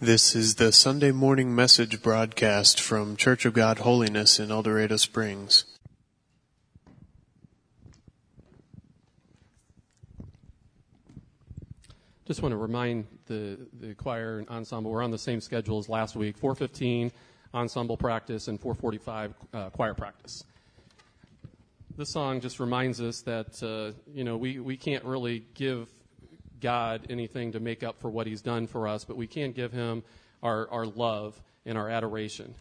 This is the Sunday morning message broadcast from Church of God Holiness in El Dorado Springs. Just want to remind the, the choir and ensemble we're on the same schedule as last week 415 ensemble practice and 445 uh, choir practice. This song just reminds us that uh, you know we, we can't really give God anything to make up for what He's done for us, but we can give Him our, our love and our adoration.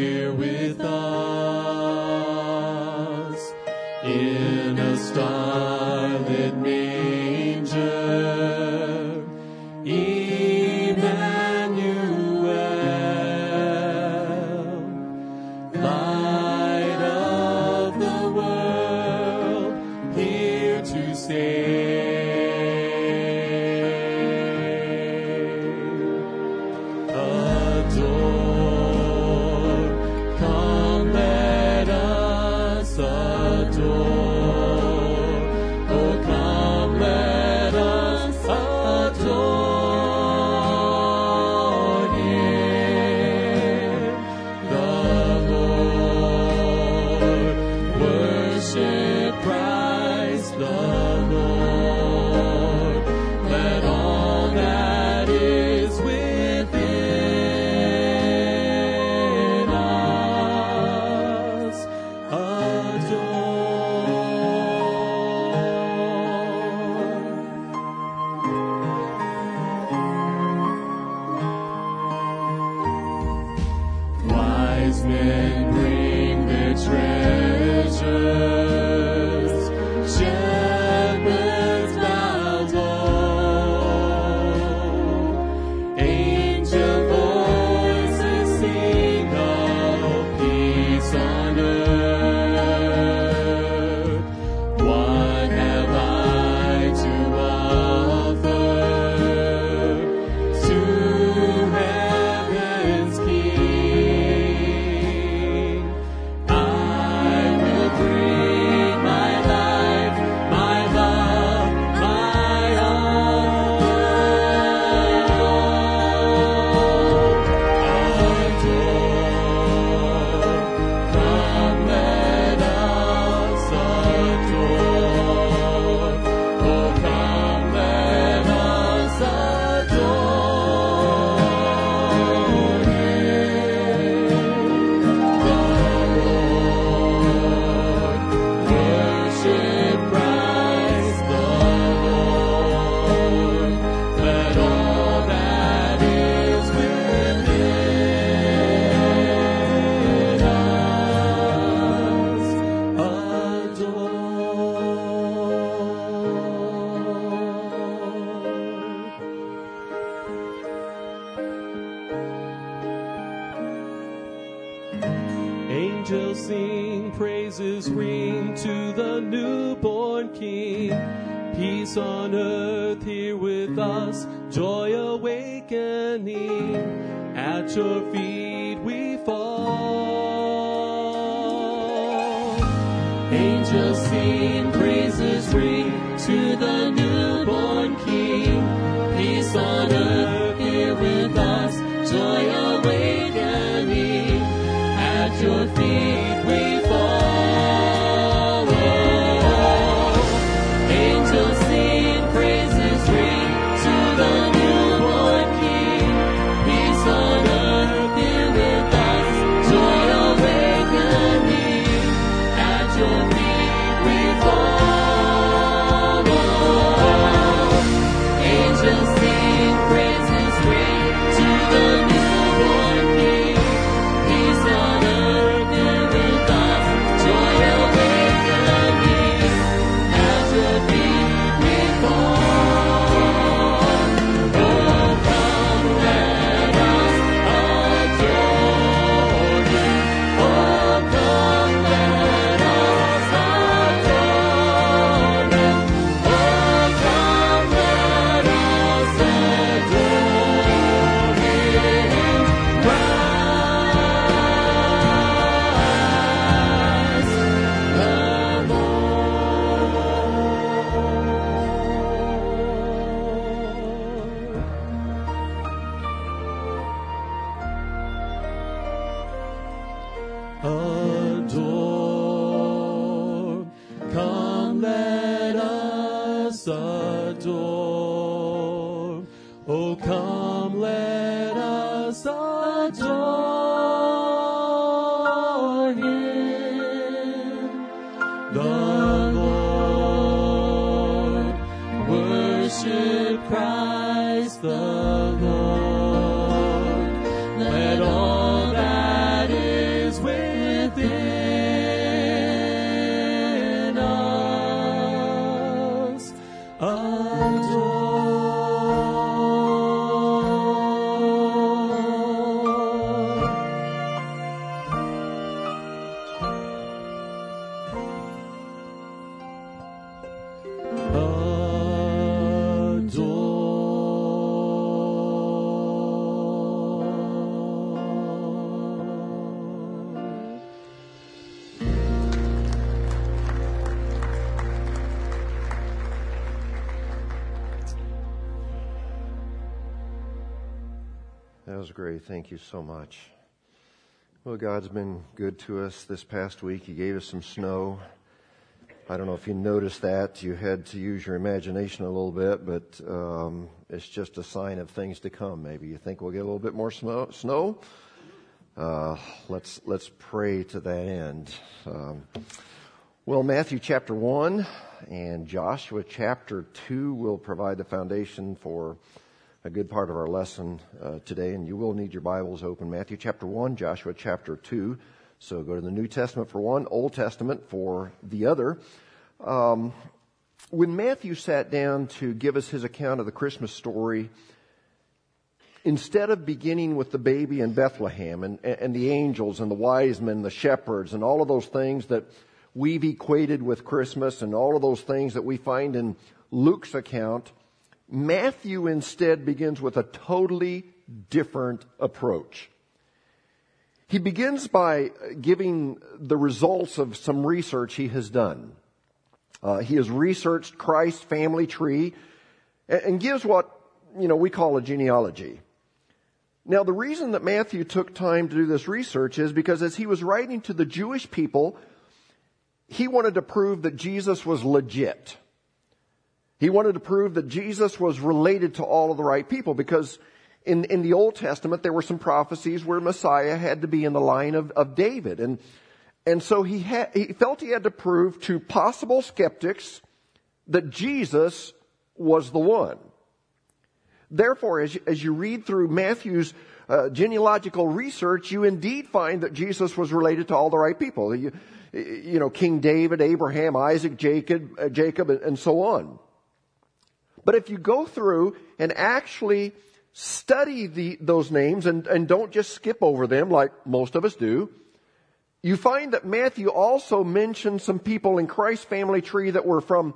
here with us. wise men bring their treasures. Was great. Thank you so much. Well, God's been good to us this past week. He gave us some snow. I don't know if you noticed that. You had to use your imagination a little bit, but um, it's just a sign of things to come. Maybe you think we'll get a little bit more snow. snow? Uh, let's let's pray to that end. Um, well, Matthew chapter one and Joshua chapter two will provide the foundation for a good part of our lesson uh, today, and you will need your Bibles open. Matthew chapter 1, Joshua chapter 2. So go to the New Testament for one, Old Testament for the other. Um, when Matthew sat down to give us his account of the Christmas story, instead of beginning with the baby in Bethlehem and, and the angels and the wise men, the shepherds, and all of those things that we've equated with Christmas and all of those things that we find in Luke's account, Matthew instead begins with a totally different approach. He begins by giving the results of some research he has done. Uh, he has researched Christ's family tree and, and gives what you know we call a genealogy. Now, the reason that Matthew took time to do this research is because as he was writing to the Jewish people, he wanted to prove that Jesus was legit. He wanted to prove that Jesus was related to all of the right people because in, in the Old Testament there were some prophecies where Messiah had to be in the line of, of David. And, and so he, had, he felt he had to prove to possible skeptics that Jesus was the one. Therefore, as as you read through Matthew's uh, genealogical research, you indeed find that Jesus was related to all the right people. You, you know, King David, Abraham, Isaac, Jacob, uh, Jacob, and so on. But if you go through and actually study the, those names and, and don't just skip over them like most of us do, you find that Matthew also mentions some people in Christ's family tree that were from,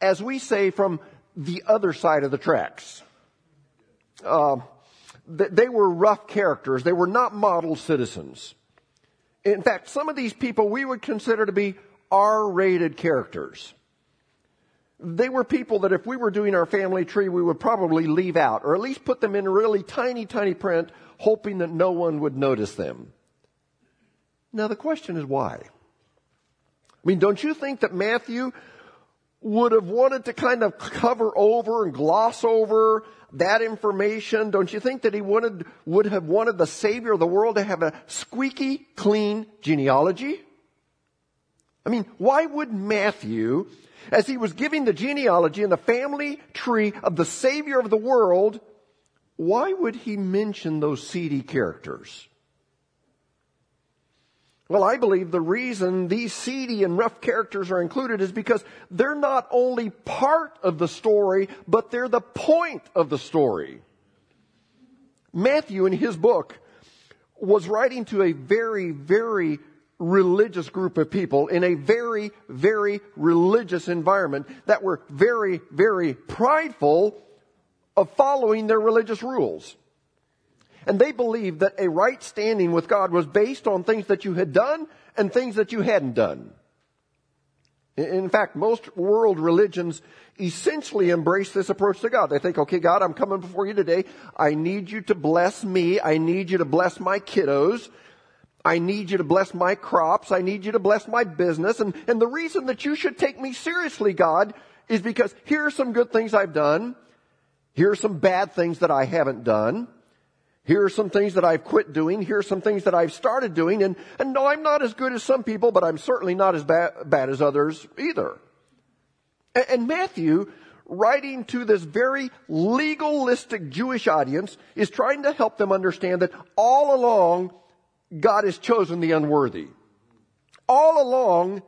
as we say, from the other side of the tracks. Uh, th- they were rough characters. They were not model citizens. In fact, some of these people we would consider to be R-rated characters. They were people that if we were doing our family tree, we would probably leave out, or at least put them in really tiny, tiny print, hoping that no one would notice them. Now the question is why? I mean, don't you think that Matthew would have wanted to kind of cover over and gloss over that information? Don't you think that he wanted, would have wanted the Savior of the world to have a squeaky clean genealogy? I mean, why would Matthew, as he was giving the genealogy and the family tree of the Savior of the world, why would he mention those seedy characters? Well, I believe the reason these seedy and rough characters are included is because they're not only part of the story, but they're the point of the story. Matthew, in his book, was writing to a very, very religious group of people in a very, very religious environment that were very, very prideful of following their religious rules. And they believed that a right standing with God was based on things that you had done and things that you hadn't done. In fact, most world religions essentially embrace this approach to God. They think, okay, God, I'm coming before you today. I need you to bless me. I need you to bless my kiddos. I need you to bless my crops. I need you to bless my business. And, and the reason that you should take me seriously, God, is because here are some good things I've done. Here are some bad things that I haven't done. Here are some things that I've quit doing. Here are some things that I've started doing. And, and no, I'm not as good as some people, but I'm certainly not as bad, bad as others either. And, and Matthew, writing to this very legalistic Jewish audience, is trying to help them understand that all along, God has chosen the unworthy. All along,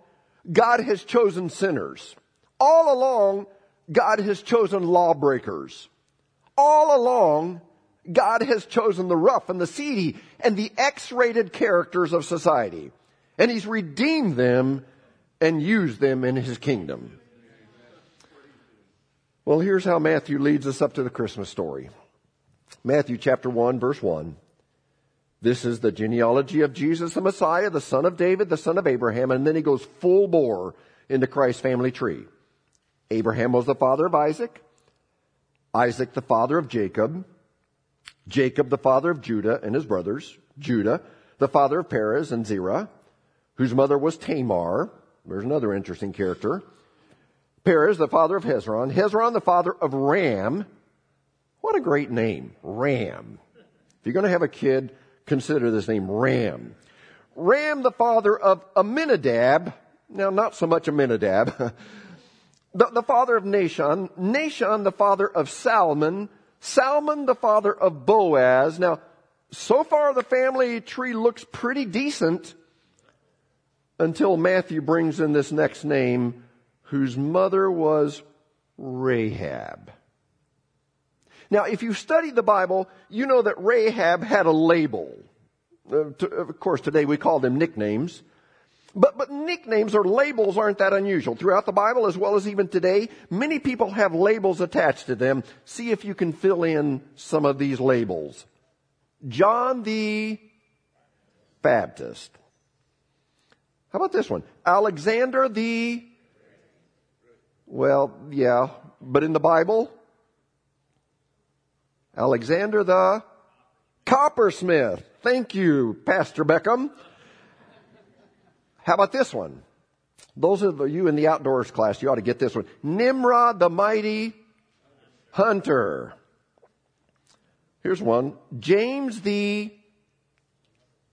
God has chosen sinners. All along, God has chosen lawbreakers. All along, God has chosen the rough and the seedy and the X-rated characters of society. And He's redeemed them and used them in His kingdom. Well, here's how Matthew leads us up to the Christmas story. Matthew chapter 1 verse 1. This is the genealogy of Jesus the Messiah, the son of David, the son of Abraham, and then he goes full bore into Christ's family tree. Abraham was the father of Isaac, Isaac the father of Jacob, Jacob the father of Judah and his brothers, Judah the father of Perez and Zerah, whose mother was Tamar. There's another interesting character. Perez the father of Hezron, Hezron the father of Ram. What a great name, Ram. If you're going to have a kid, consider this name Ram. Ram, the father of Amminadab. Now, not so much Amminadab. the, the father of Nahshon. Nahshon, the father of Salmon. Salmon, the father of Boaz. Now, so far the family tree looks pretty decent until Matthew brings in this next name, whose mother was Rahab. Now, if you've studied the Bible, you know that Rahab had a label. Uh, of course, today we call them nicknames. But, but nicknames or labels aren't that unusual. Throughout the Bible, as well as even today, many people have labels attached to them. See if you can fill in some of these labels. John the Baptist. How about this one? Alexander the, well, yeah, but in the Bible, Alexander the coppersmith. Thank you, Pastor Beckham. How about this one? Those of you in the outdoors class, you ought to get this one. Nimrod the mighty hunter. Here's one. James the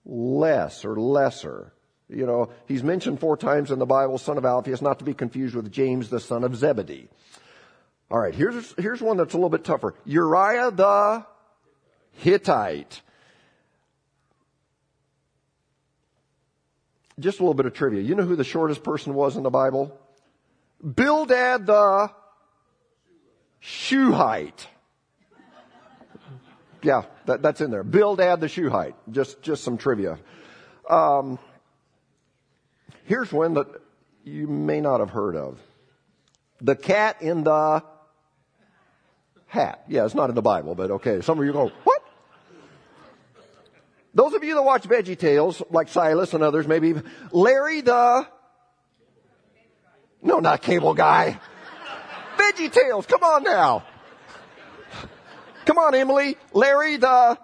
less or lesser. You know, he's mentioned four times in the Bible, son of Alphaeus, not to be confused with James the son of Zebedee. All right, here's, here's one that's a little bit tougher. Uriah the Hittite. Just a little bit of trivia. You know who the shortest person was in the Bible? Bildad the Shuhite. Yeah, that, that's in there. Bildad the Shuhite. Just, just some trivia. Um, here's one that you may not have heard of. The cat in the hat. Yeah, it's not in the Bible, but okay. Some of you go, what? Those of you that watch Veggie Tales, like Silas and others, maybe Larry the, no, not cable guy. Veggie Tales, come on now. Come on, Emily. Larry the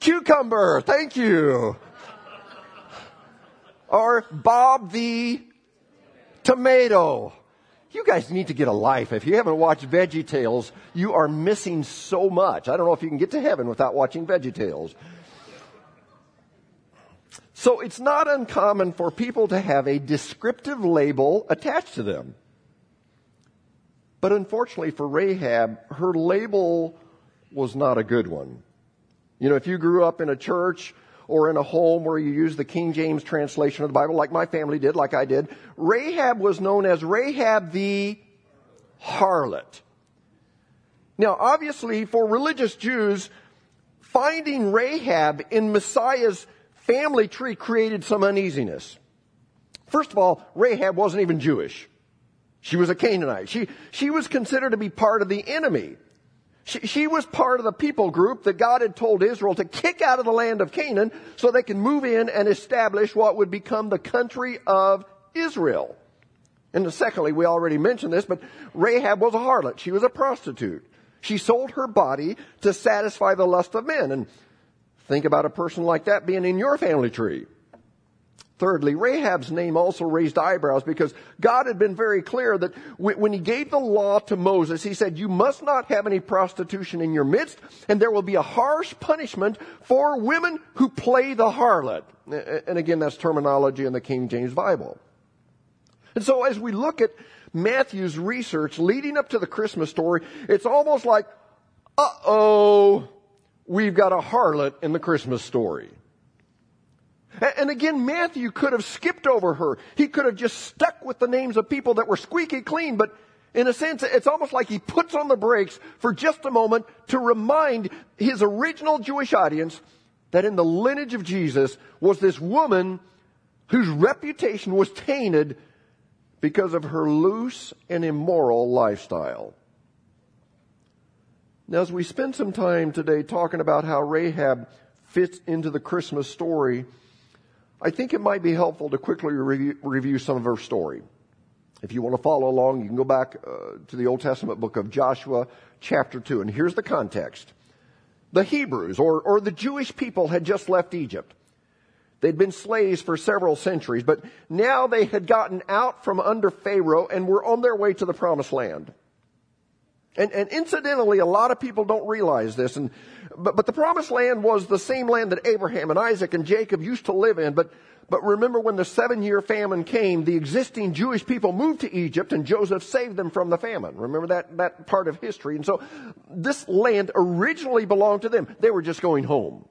cucumber. Thank you. Or Bob the tomato. You guys need to get a life. If you haven't watched Veggie Tales, you are missing so much. I don't know if you can get to heaven without watching Veggie Tales. So it's not uncommon for people to have a descriptive label attached to them. But unfortunately for Rahab, her label was not a good one. You know, if you grew up in a church or in a home where you use the King James translation of the Bible, like my family did, like I did, Rahab was known as Rahab the harlot. Now, obviously, for religious Jews, finding Rahab in Messiah's family tree created some uneasiness. First of all, Rahab wasn't even Jewish. She was a Canaanite. She, she was considered to be part of the enemy. She, she, was part of the people group that God had told Israel to kick out of the land of Canaan so they can move in and establish what would become the country of Israel. And secondly, we already mentioned this, but Rahab was a harlot. She was a prostitute. She sold her body to satisfy the lust of men. And think about a person like that being in your family tree. Thirdly, Rahab's name also raised eyebrows because God had been very clear that when he gave the law to Moses, he said, you must not have any prostitution in your midst, and there will be a harsh punishment for women who play the harlot. And again, that's terminology in the King James Bible. And so as we look at Matthew's research leading up to the Christmas story, it's almost like, uh-oh, we've got a harlot in the Christmas story. And again, Matthew could have skipped over her. He could have just stuck with the names of people that were squeaky clean, but in a sense, it's almost like he puts on the brakes for just a moment to remind his original Jewish audience that in the lineage of Jesus was this woman whose reputation was tainted because of her loose and immoral lifestyle. Now, as we spend some time today talking about how Rahab fits into the Christmas story, I think it might be helpful to quickly review, review some of her story. If you want to follow along, you can go back uh, to the Old Testament book of Joshua, chapter 2. And here's the context. The Hebrews, or, or the Jewish people, had just left Egypt. They'd been slaves for several centuries, but now they had gotten out from under Pharaoh and were on their way to the promised land. And, and incidentally, a lot of people don't realize this, and but, but the promised land was the same land that Abraham and Isaac and Jacob used to live in. But, but remember when the seven year famine came, the existing Jewish people moved to Egypt and Joseph saved them from the famine. Remember that, that part of history. And so this land originally belonged to them. They were just going home.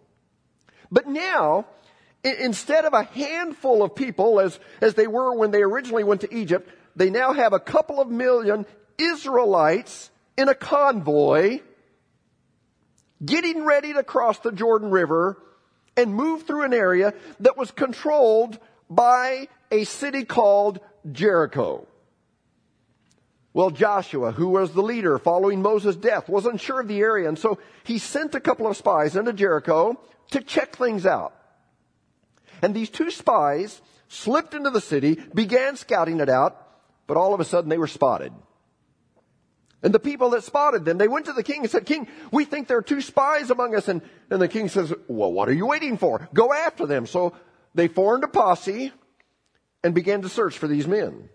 But now, instead of a handful of people as, as they were when they originally went to Egypt, they now have a couple of million Israelites in a convoy getting ready to cross the Jordan River and move through an area that was controlled by a city called Jericho. Well, Joshua, who was the leader following Moses' death, was unsure of the area, and so he sent a couple of spies into Jericho to check things out. And these two spies slipped into the city, began scouting it out, but all of a sudden they were spotted. And the people that spotted them, they went to the king and said, King, we think there are two spies among us. And, and the king says, well, what are you waiting for? Go after them. So they formed a posse and began to search for these men.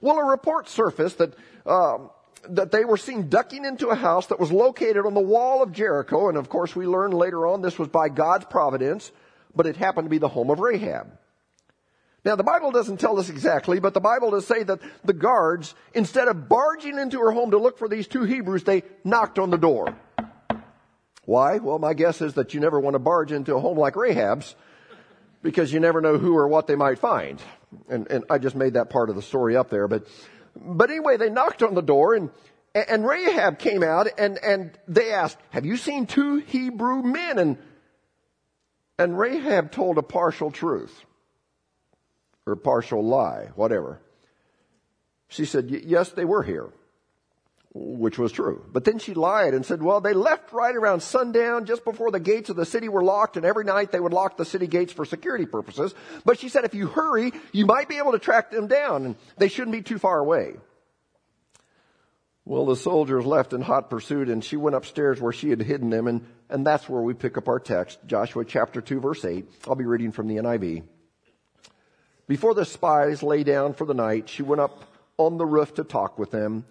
Well, a report surfaced that, um, that they were seen ducking into a house that was located on the wall of Jericho. And of course, we learned later on this was by God's providence, but it happened to be the home of Rahab. Now, the Bible doesn't tell us exactly, but the Bible does say that the guards, instead of barging into her home to look for these two Hebrews, they knocked on the door. Why? Well, my guess is that you never want to barge into a home like Rahab's because you never know who or what they might find. And, and I just made that part of the story up there. But, but anyway, they knocked on the door and, and Rahab came out and, and they asked, have you seen two Hebrew men? And, and Rahab told a partial truth or partial lie, whatever. She said, yes, they were here, which was true. But then she lied and said, well, they left right around sundown just before the gates of the city were locked and every night they would lock the city gates for security purposes. But she said, if you hurry, you might be able to track them down and they shouldn't be too far away. Well, the soldiers left in hot pursuit and she went upstairs where she had hidden them and, and that's where we pick up our text, Joshua chapter 2 verse 8. I'll be reading from the NIV. Before the spies lay down for the night, she went up on the roof to talk with them.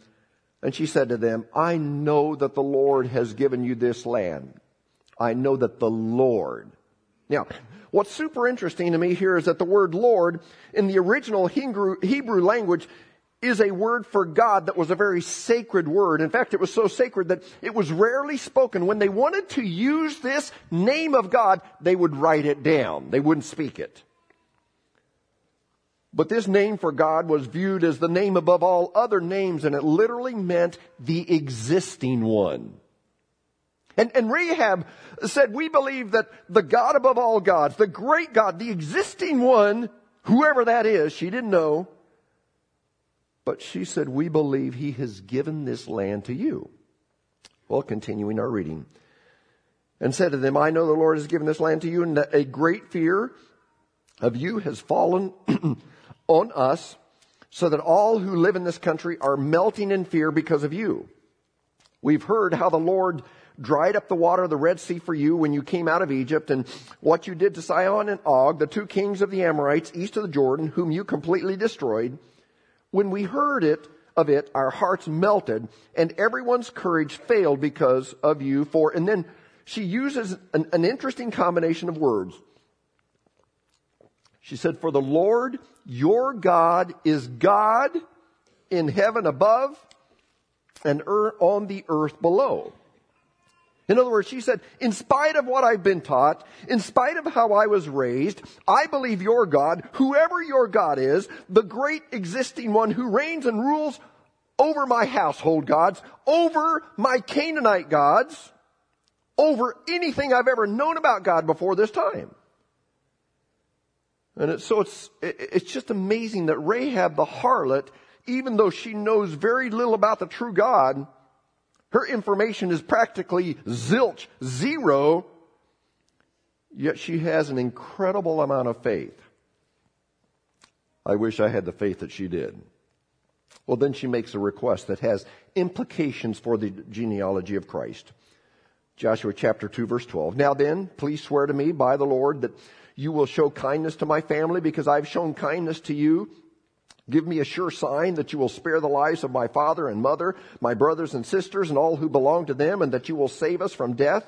And she said to them, I know that the Lord has given you this land. I know that the Lord. Now, what's super interesting to me here is that the word Lord in the original Hebrew, language is a word for God that was a very sacred word. In fact, it was so sacred that it was rarely spoken. When they wanted to use this name of God, they would write it down. They wouldn't speak it. But this name for God was viewed as the name above all other names, and it literally meant the existing one. And, and Rahab said, we believe that the God above all gods, the great God, the existing one, whoever that is, she didn't know, but she said, we believe he has given this land to you. Well, continuing our reading. And said to them, I know the Lord has given this land to you, and that a great fear of you has fallen on us so that all who live in this country are melting in fear because of you. We've heard how the Lord dried up the water of the Red Sea for you when you came out of Egypt, and what you did to Sihon and Og, the two kings of the Amorites east of the Jordan, whom you completely destroyed, when we heard it, of it, our hearts melted, and everyone's courage failed because of you. For, and then she uses an, an interesting combination of words. She said, For the Lord your God is God in heaven above and on the earth below. In other words, she said, in spite of what I've been taught, in spite of how I was raised, I believe your God, whoever your God is, the great existing one who reigns and rules over my household gods, over my Canaanite gods, over anything I've ever known about God before this time. And it, so it's, it's just amazing that Rahab the harlot, even though she knows very little about the true God, her information is practically zilch, zero, yet she has an incredible amount of faith. I wish I had the faith that she did. Well, then she makes a request that has implications for the genealogy of Christ. Joshua chapter 2 verse 12. Now then, please swear to me by the Lord that you will show kindness to my family because I've shown kindness to you Give me a sure sign that you will spare the lives of my father and mother, my brothers and sisters, and all who belong to them, and that you will save us from death.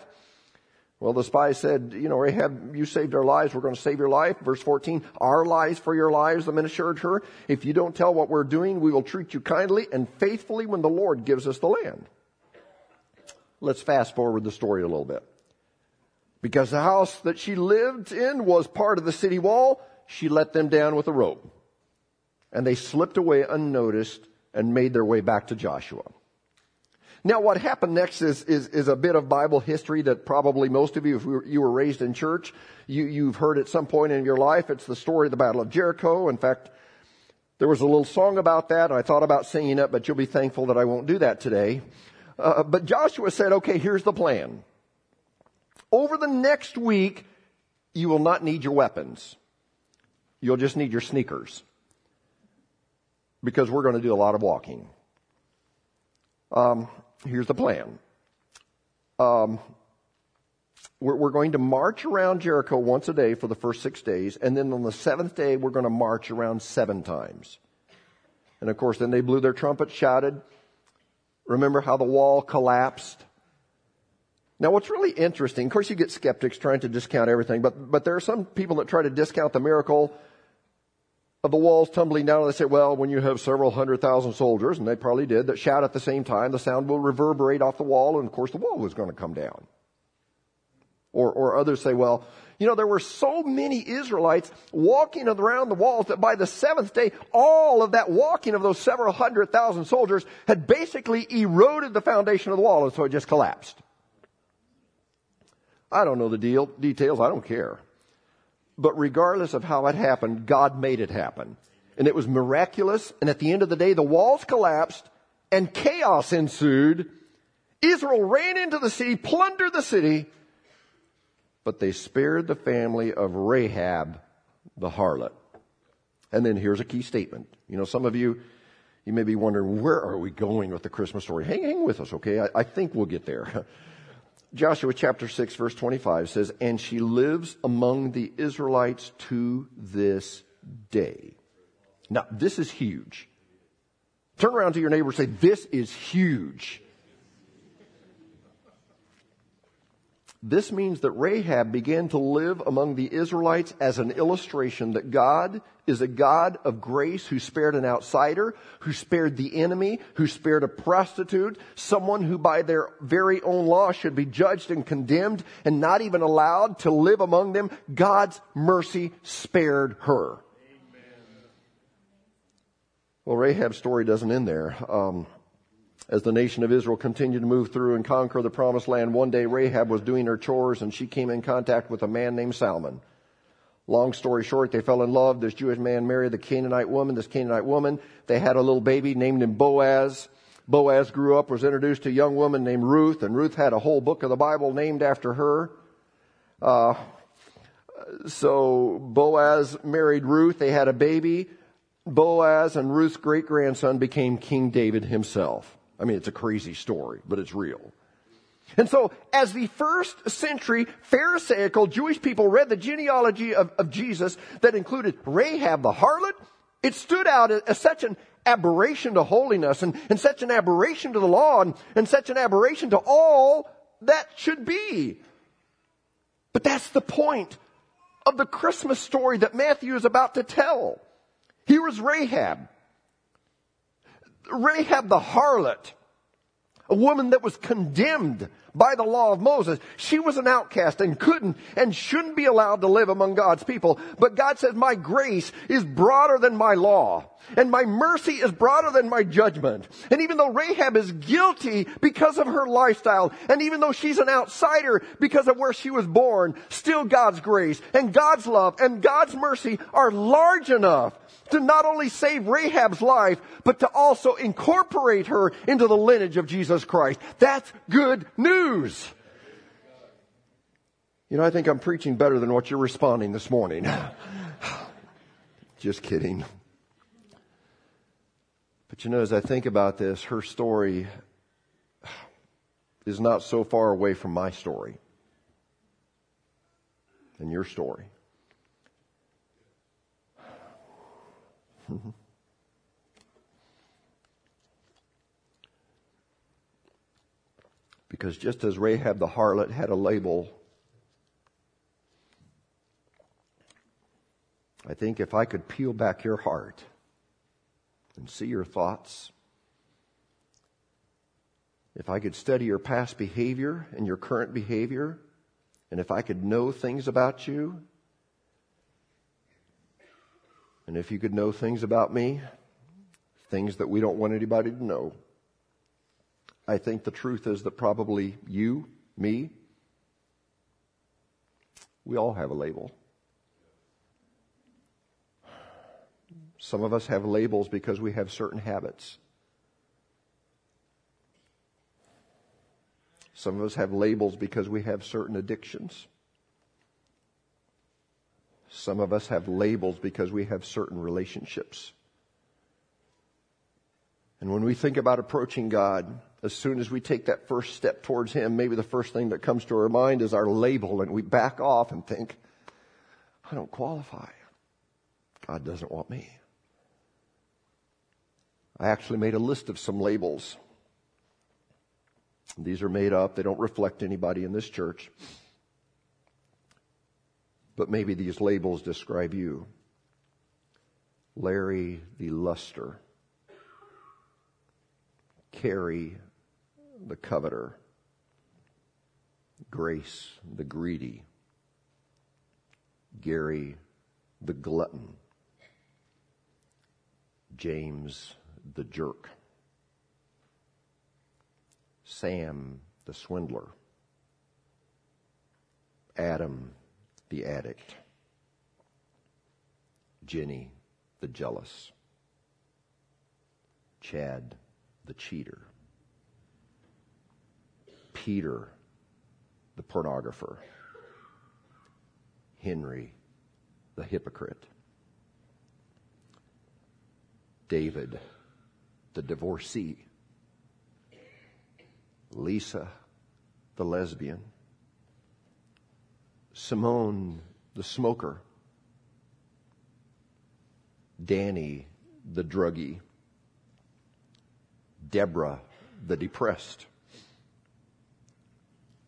Well, the spy said, you know, Rahab, you saved our lives. We're going to save your life. Verse 14, our lives for your lives, the men assured her. If you don't tell what we're doing, we will treat you kindly and faithfully when the Lord gives us the land. Let's fast forward the story a little bit. Because the house that she lived in was part of the city wall, she let them down with a rope and they slipped away unnoticed and made their way back to Joshua. Now, what happened next is, is, is a bit of Bible history that probably most of you, if you were raised in church, you, you've heard at some point in your life. It's the story of the Battle of Jericho. In fact, there was a little song about that. I thought about singing it, but you'll be thankful that I won't do that today. Uh, but Joshua said, okay, here's the plan. Over the next week, you will not need your weapons. You'll just need your sneakers because we're going to do a lot of walking. Um, here's the plan. Um, we're, we're, going to march around Jericho once a day for the first six days, and then on the seventh day, we're going to march around seven times. And of course, then they blew their trumpets, shouted. Remember how the wall collapsed? Now, what's really interesting, of course, you get skeptics trying to discount everything, but, but there are some people that try to discount the miracle of the walls tumbling down, and they say, well, when you have several hundred thousand soldiers, and they probably did, that shout at the same time, the sound will reverberate off the wall, and of course the wall was going to come down. Or, or others say, well, you know, there were so many Israelites walking around the walls that by the seventh day, all of that walking of those several hundred thousand soldiers had basically eroded the foundation of the wall, and so it just collapsed. I don't know the deal, details, I don't care. But regardless of how it happened, God made it happen. And it was miraculous. And at the end of the day, the walls collapsed and chaos ensued. Israel ran into the city, plundered the city, but they spared the family of Rahab, the harlot. And then here's a key statement. You know, some of you, you may be wondering, where are we going with the Christmas story? Hang, hang with us, okay? I, I think we'll get there. Joshua chapter 6 verse 25 says, and she lives among the Israelites to this day. Now, this is huge. Turn around to your neighbor and say, this is huge. This means that Rahab began to live among the Israelites as an illustration that God is a God of grace who spared an outsider, who spared the enemy, who spared a prostitute, someone who by their very own law should be judged and condemned and not even allowed to live among them. God's mercy spared her. Amen. Well, Rahab's story doesn't end there. Um, as the nation of Israel continued to move through and conquer the promised land, one day Rahab was doing her chores and she came in contact with a man named Salmon. Long story short, they fell in love. This Jewish man married the Canaanite woman. This Canaanite woman, they had a little baby named him Boaz. Boaz grew up, was introduced to a young woman named Ruth, and Ruth had a whole book of the Bible named after her. Uh, so Boaz married Ruth. They had a baby. Boaz and Ruth's great grandson became King David himself. I mean, it's a crazy story, but it's real. And so, as the first century Pharisaical Jewish people read the genealogy of, of Jesus that included Rahab the harlot, it stood out as such an aberration to holiness and, and such an aberration to the law and, and such an aberration to all that should be. But that's the point of the Christmas story that Matthew is about to tell. Here was Rahab. Rahab the harlot a woman that was condemned by the law of Moses. She was an outcast and couldn't and shouldn't be allowed to live among God's people. But God says, my grace is broader than my law. And my mercy is broader than my judgment. And even though Rahab is guilty because of her lifestyle, and even though she's an outsider because of where she was born, still God's grace and God's love and God's mercy are large enough to not only save Rahab's life, but to also incorporate her into the lineage of Jesus Christ. That's good news. You know, I think I'm preaching better than what you're responding this morning. Just kidding. But you know, as I think about this, her story is not so far away from my story and your story. Because just as Rahab the harlot had a label, I think if I could peel back your heart and see your thoughts, if I could study your past behavior and your current behavior, and if I could know things about you and if you could know things about me, things that we don't want anybody to know, I think the truth is that probably you, me, we all have a label. Some of us have labels because we have certain habits. Some of us have labels because we have certain addictions. Some of us have labels because we have certain relationships. And when we think about approaching God, as soon as we take that first step towards Him, maybe the first thing that comes to our mind is our label, and we back off and think, I don't qualify. God doesn't want me. I actually made a list of some labels. These are made up, they don't reflect anybody in this church. But maybe these labels describe you. Larry the luster, Carrie the coveter, Grace the greedy, Gary the glutton, James the jerk, Sam the swindler, Adam the addict, Jenny, the jealous, Chad, the cheater, Peter, the pornographer, Henry, the hypocrite, David, the divorcee, Lisa, the lesbian, Simone, the smoker, Danny, the druggie, Deborah, the depressed,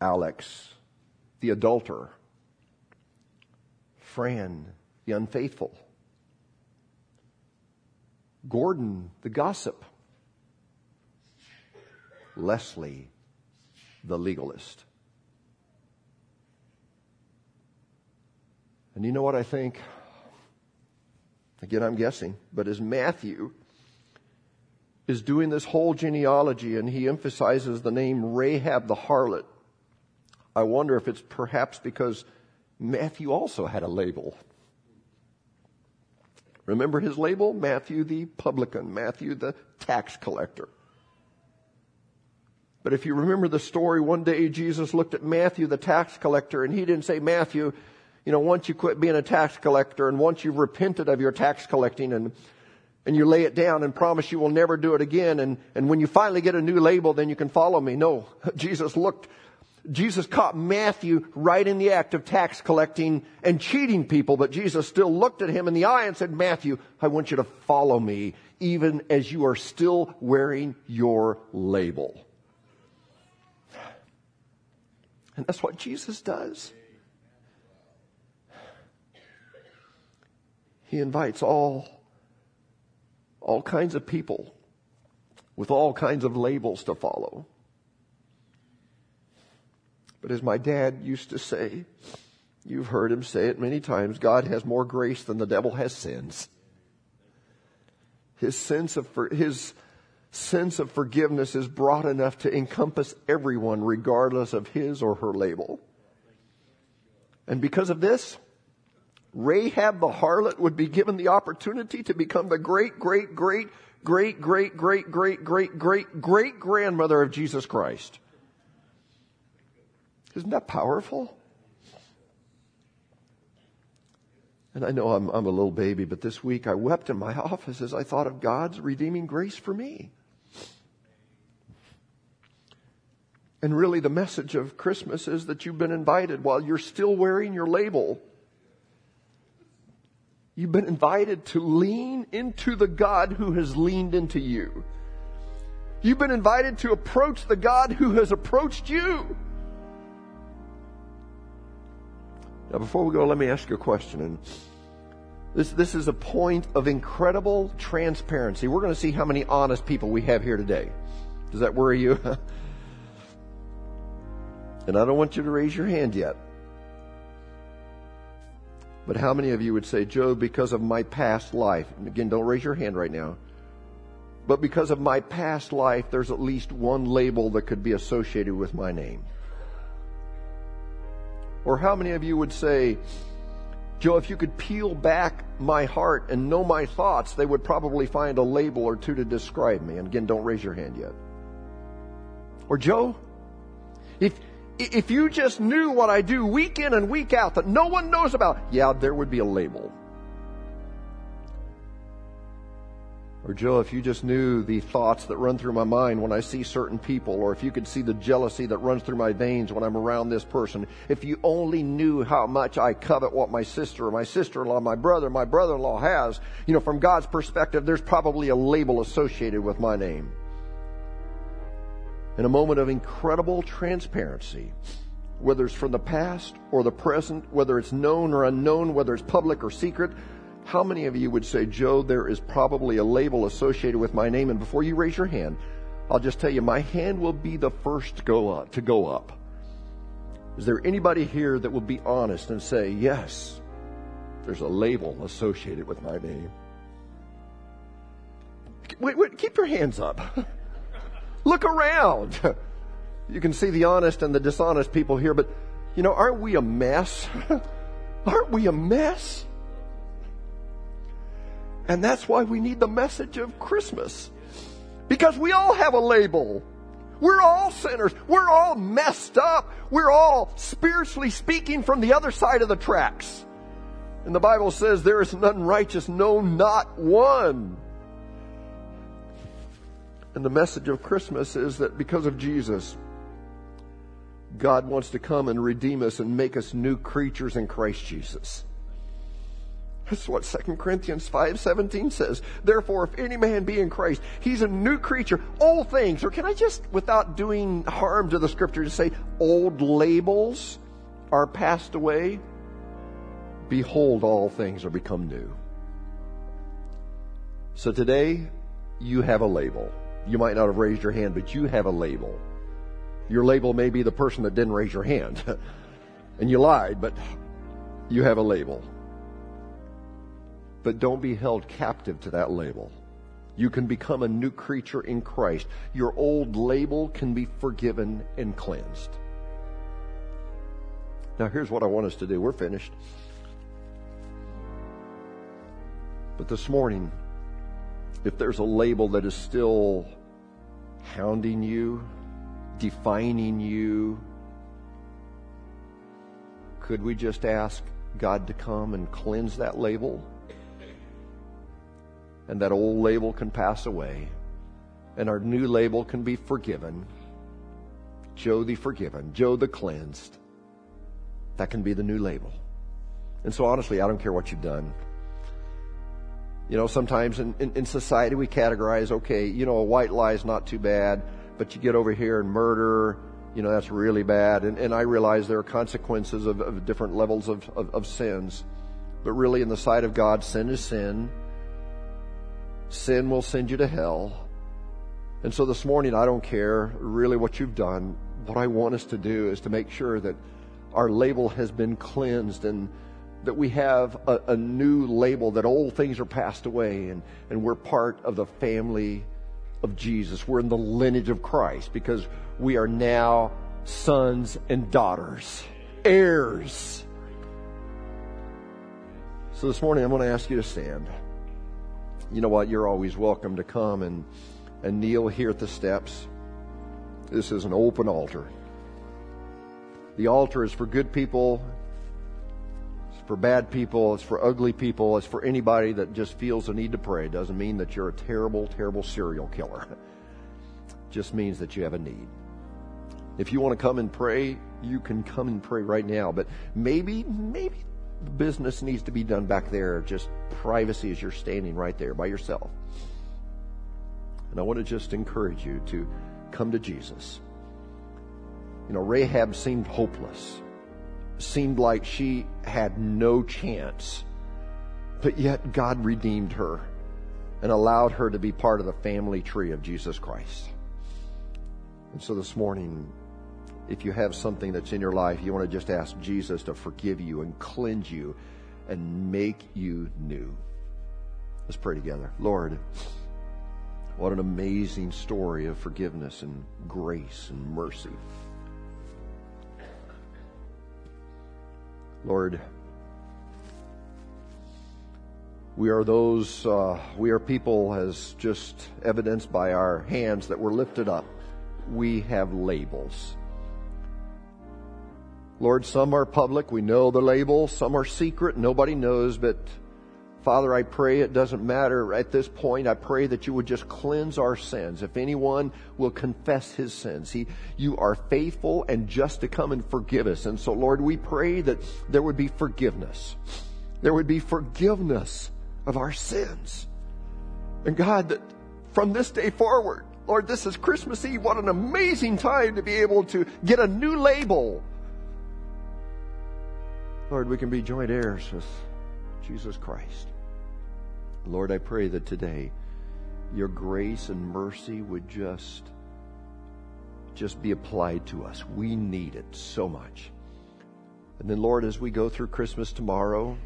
Alex, the adulterer, Fran, the unfaithful, Gordon, the gossip, Leslie, the legalist. And you know what I think? Again, I'm guessing, but as Matthew is doing this whole genealogy and he emphasizes the name Rahab the harlot, I wonder if it's perhaps because Matthew also had a label. Remember his label? Matthew the publican, Matthew the tax collector. But if you remember the story, one day Jesus looked at Matthew the tax collector and he didn't say, Matthew, you know, once you quit being a tax collector and once you've repented of your tax collecting and, and you lay it down and promise you will never do it again and, and when you finally get a new label, then you can follow me. No, Jesus looked Jesus caught Matthew right in the act of tax collecting and cheating people, but Jesus still looked at him in the eye and said, Matthew, I want you to follow me, even as you are still wearing your label. And that's what Jesus does. He invites all, all kinds of people with all kinds of labels to follow. But as my dad used to say, you've heard him say it many times, God has more grace than the devil has sins. His sense of, his sense of forgiveness is broad enough to encompass everyone regardless of his or her label. And because of this, Rahab the harlot would be given the opportunity to become the great, great, great, great, great, great, great, great, great, great grandmother of Jesus Christ. Isn't that powerful? And I know I'm, I'm a little baby, but this week I wept in my office as I thought of God's redeeming grace for me. And really, the message of Christmas is that you've been invited while you're still wearing your label. You've been invited to lean into the God who has leaned into you. You've been invited to approach the God who has approached you. Now, before we go, let me ask you a question. And this, this is a point of incredible transparency. We're going to see how many honest people we have here today. Does that worry you? and I don't want you to raise your hand yet. But how many of you would say, Joe, because of my past life, and again, don't raise your hand right now, but because of my past life, there's at least one label that could be associated with my name? Or how many of you would say, Joe, if you could peel back my heart and know my thoughts, they would probably find a label or two to describe me. And again, don't raise your hand yet. Or Joe, if, if you just knew what I do week in and week out that no one knows about, yeah, there would be a label. Or Joe, if you just knew the thoughts that run through my mind when I see certain people, or if you could see the jealousy that runs through my veins when I'm around this person, if you only knew how much I covet what my sister or my sister-in-law, my brother, my brother-in-law has, you know, from God's perspective, there's probably a label associated with my name. In a moment of incredible transparency, whether it's from the past or the present, whether it's known or unknown, whether it's public or secret, how many of you would say, Joe, there is probably a label associated with my name? And before you raise your hand, I'll just tell you, my hand will be the first to go up. To go up. Is there anybody here that will be honest and say, yes, there's a label associated with my name? Wait, wait, keep your hands up. Look around. You can see the honest and the dishonest people here, but you know, aren't we a mess? aren't we a mess? And that's why we need the message of Christmas. Because we all have a label. We're all sinners. We're all messed up. We're all spiritually speaking from the other side of the tracks. And the Bible says there is none righteous, no, not one. And the message of Christmas is that because of Jesus, God wants to come and redeem us and make us new creatures in Christ Jesus. That's what 2 Corinthians 5:17 says. Therefore, if any man be in Christ, he's a new creature. Old things, or can I just, without doing harm to the scripture, just say old labels are passed away? Behold, all things are become new. So today, you have a label. You might not have raised your hand, but you have a label. Your label may be the person that didn't raise your hand. and you lied, but you have a label. But don't be held captive to that label. You can become a new creature in Christ. Your old label can be forgiven and cleansed. Now, here's what I want us to do. We're finished. But this morning, if there's a label that is still hounding you, defining you, could we just ask God to come and cleanse that label? and that old label can pass away, and our new label can be forgiven, Joe the forgiven, Joe the cleansed. That can be the new label. And so honestly, I don't care what you've done. You know, sometimes in, in, in society we categorize, okay, you know, a white lie is not too bad, but you get over here and murder, you know, that's really bad. And, and I realize there are consequences of, of different levels of, of, of sins. But really, in the sight of God, sin is sin. Sin will send you to hell. And so this morning, I don't care really what you've done. What I want us to do is to make sure that our label has been cleansed and that we have a, a, new label, that old things are passed away, and, and we're part of the family of Jesus. We're in the lineage of Christ because we are now sons and daughters, heirs. So this morning, I'm going to ask you to stand. You know what? You're always welcome to come and, and kneel here at the steps. This is an open altar. The altar is for good people for bad people, it's for ugly people, it's for anybody that just feels a need to pray. It doesn't mean that you're a terrible, terrible serial killer. It just means that you have a need. If you want to come and pray, you can come and pray right now. But maybe, maybe business needs to be done back there, just privacy as you're standing right there by yourself. And I want to just encourage you to come to Jesus. You know, Rahab seemed hopeless seemed like she had no chance. But yet God redeemed her and allowed her to be part of the family tree of Jesus Christ. And so this morning, if you have something that's in your life, you want to just ask Jesus to forgive you and cleanse you and make you new. Let's pray together. Lord, what an amazing story of forgiveness and grace and mercy. Lord, we are those, uh, we are people, as just evidenced by our hands that were lifted up. We have labels. Lord, some are public. We know the label. Some are secret. Nobody knows, but Father, I pray it doesn't matter at this point. I pray that you would just cleanse our sins. If anyone will confess his sins, he, you are faithful and just to come and forgive us. And so, Lord, we pray that there would be forgiveness. There would be forgiveness of our sins. And God, that from this day forward, Lord, this is Christmas Eve. What an amazing time to be able to get a new label. Lord, we can be joint heirs with Jesus Christ. Lord, I pray that today your grace and mercy would just just be applied to us. We need it so much. And then Lord, as we go through Christmas tomorrow,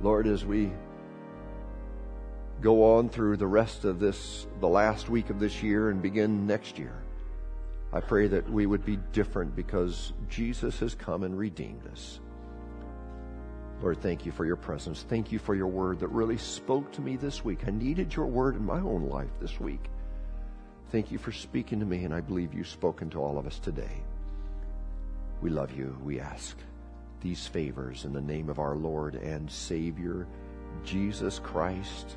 Lord, as we go on through the rest of this, the last week of this year and begin next year, I pray that we would be different because Jesus has come and redeemed us. Lord, thank you for your presence. Thank you for your word that really spoke to me this week. I needed your word in my own life this week. Thank you for speaking to me, and I believe you've spoken to all of us today. We love you. We ask these favors in the name of our Lord and Savior, Jesus Christ.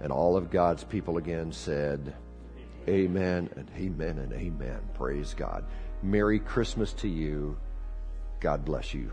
And all of God's people again said, Amen and amen and amen. Praise God. Merry Christmas to you. God bless you.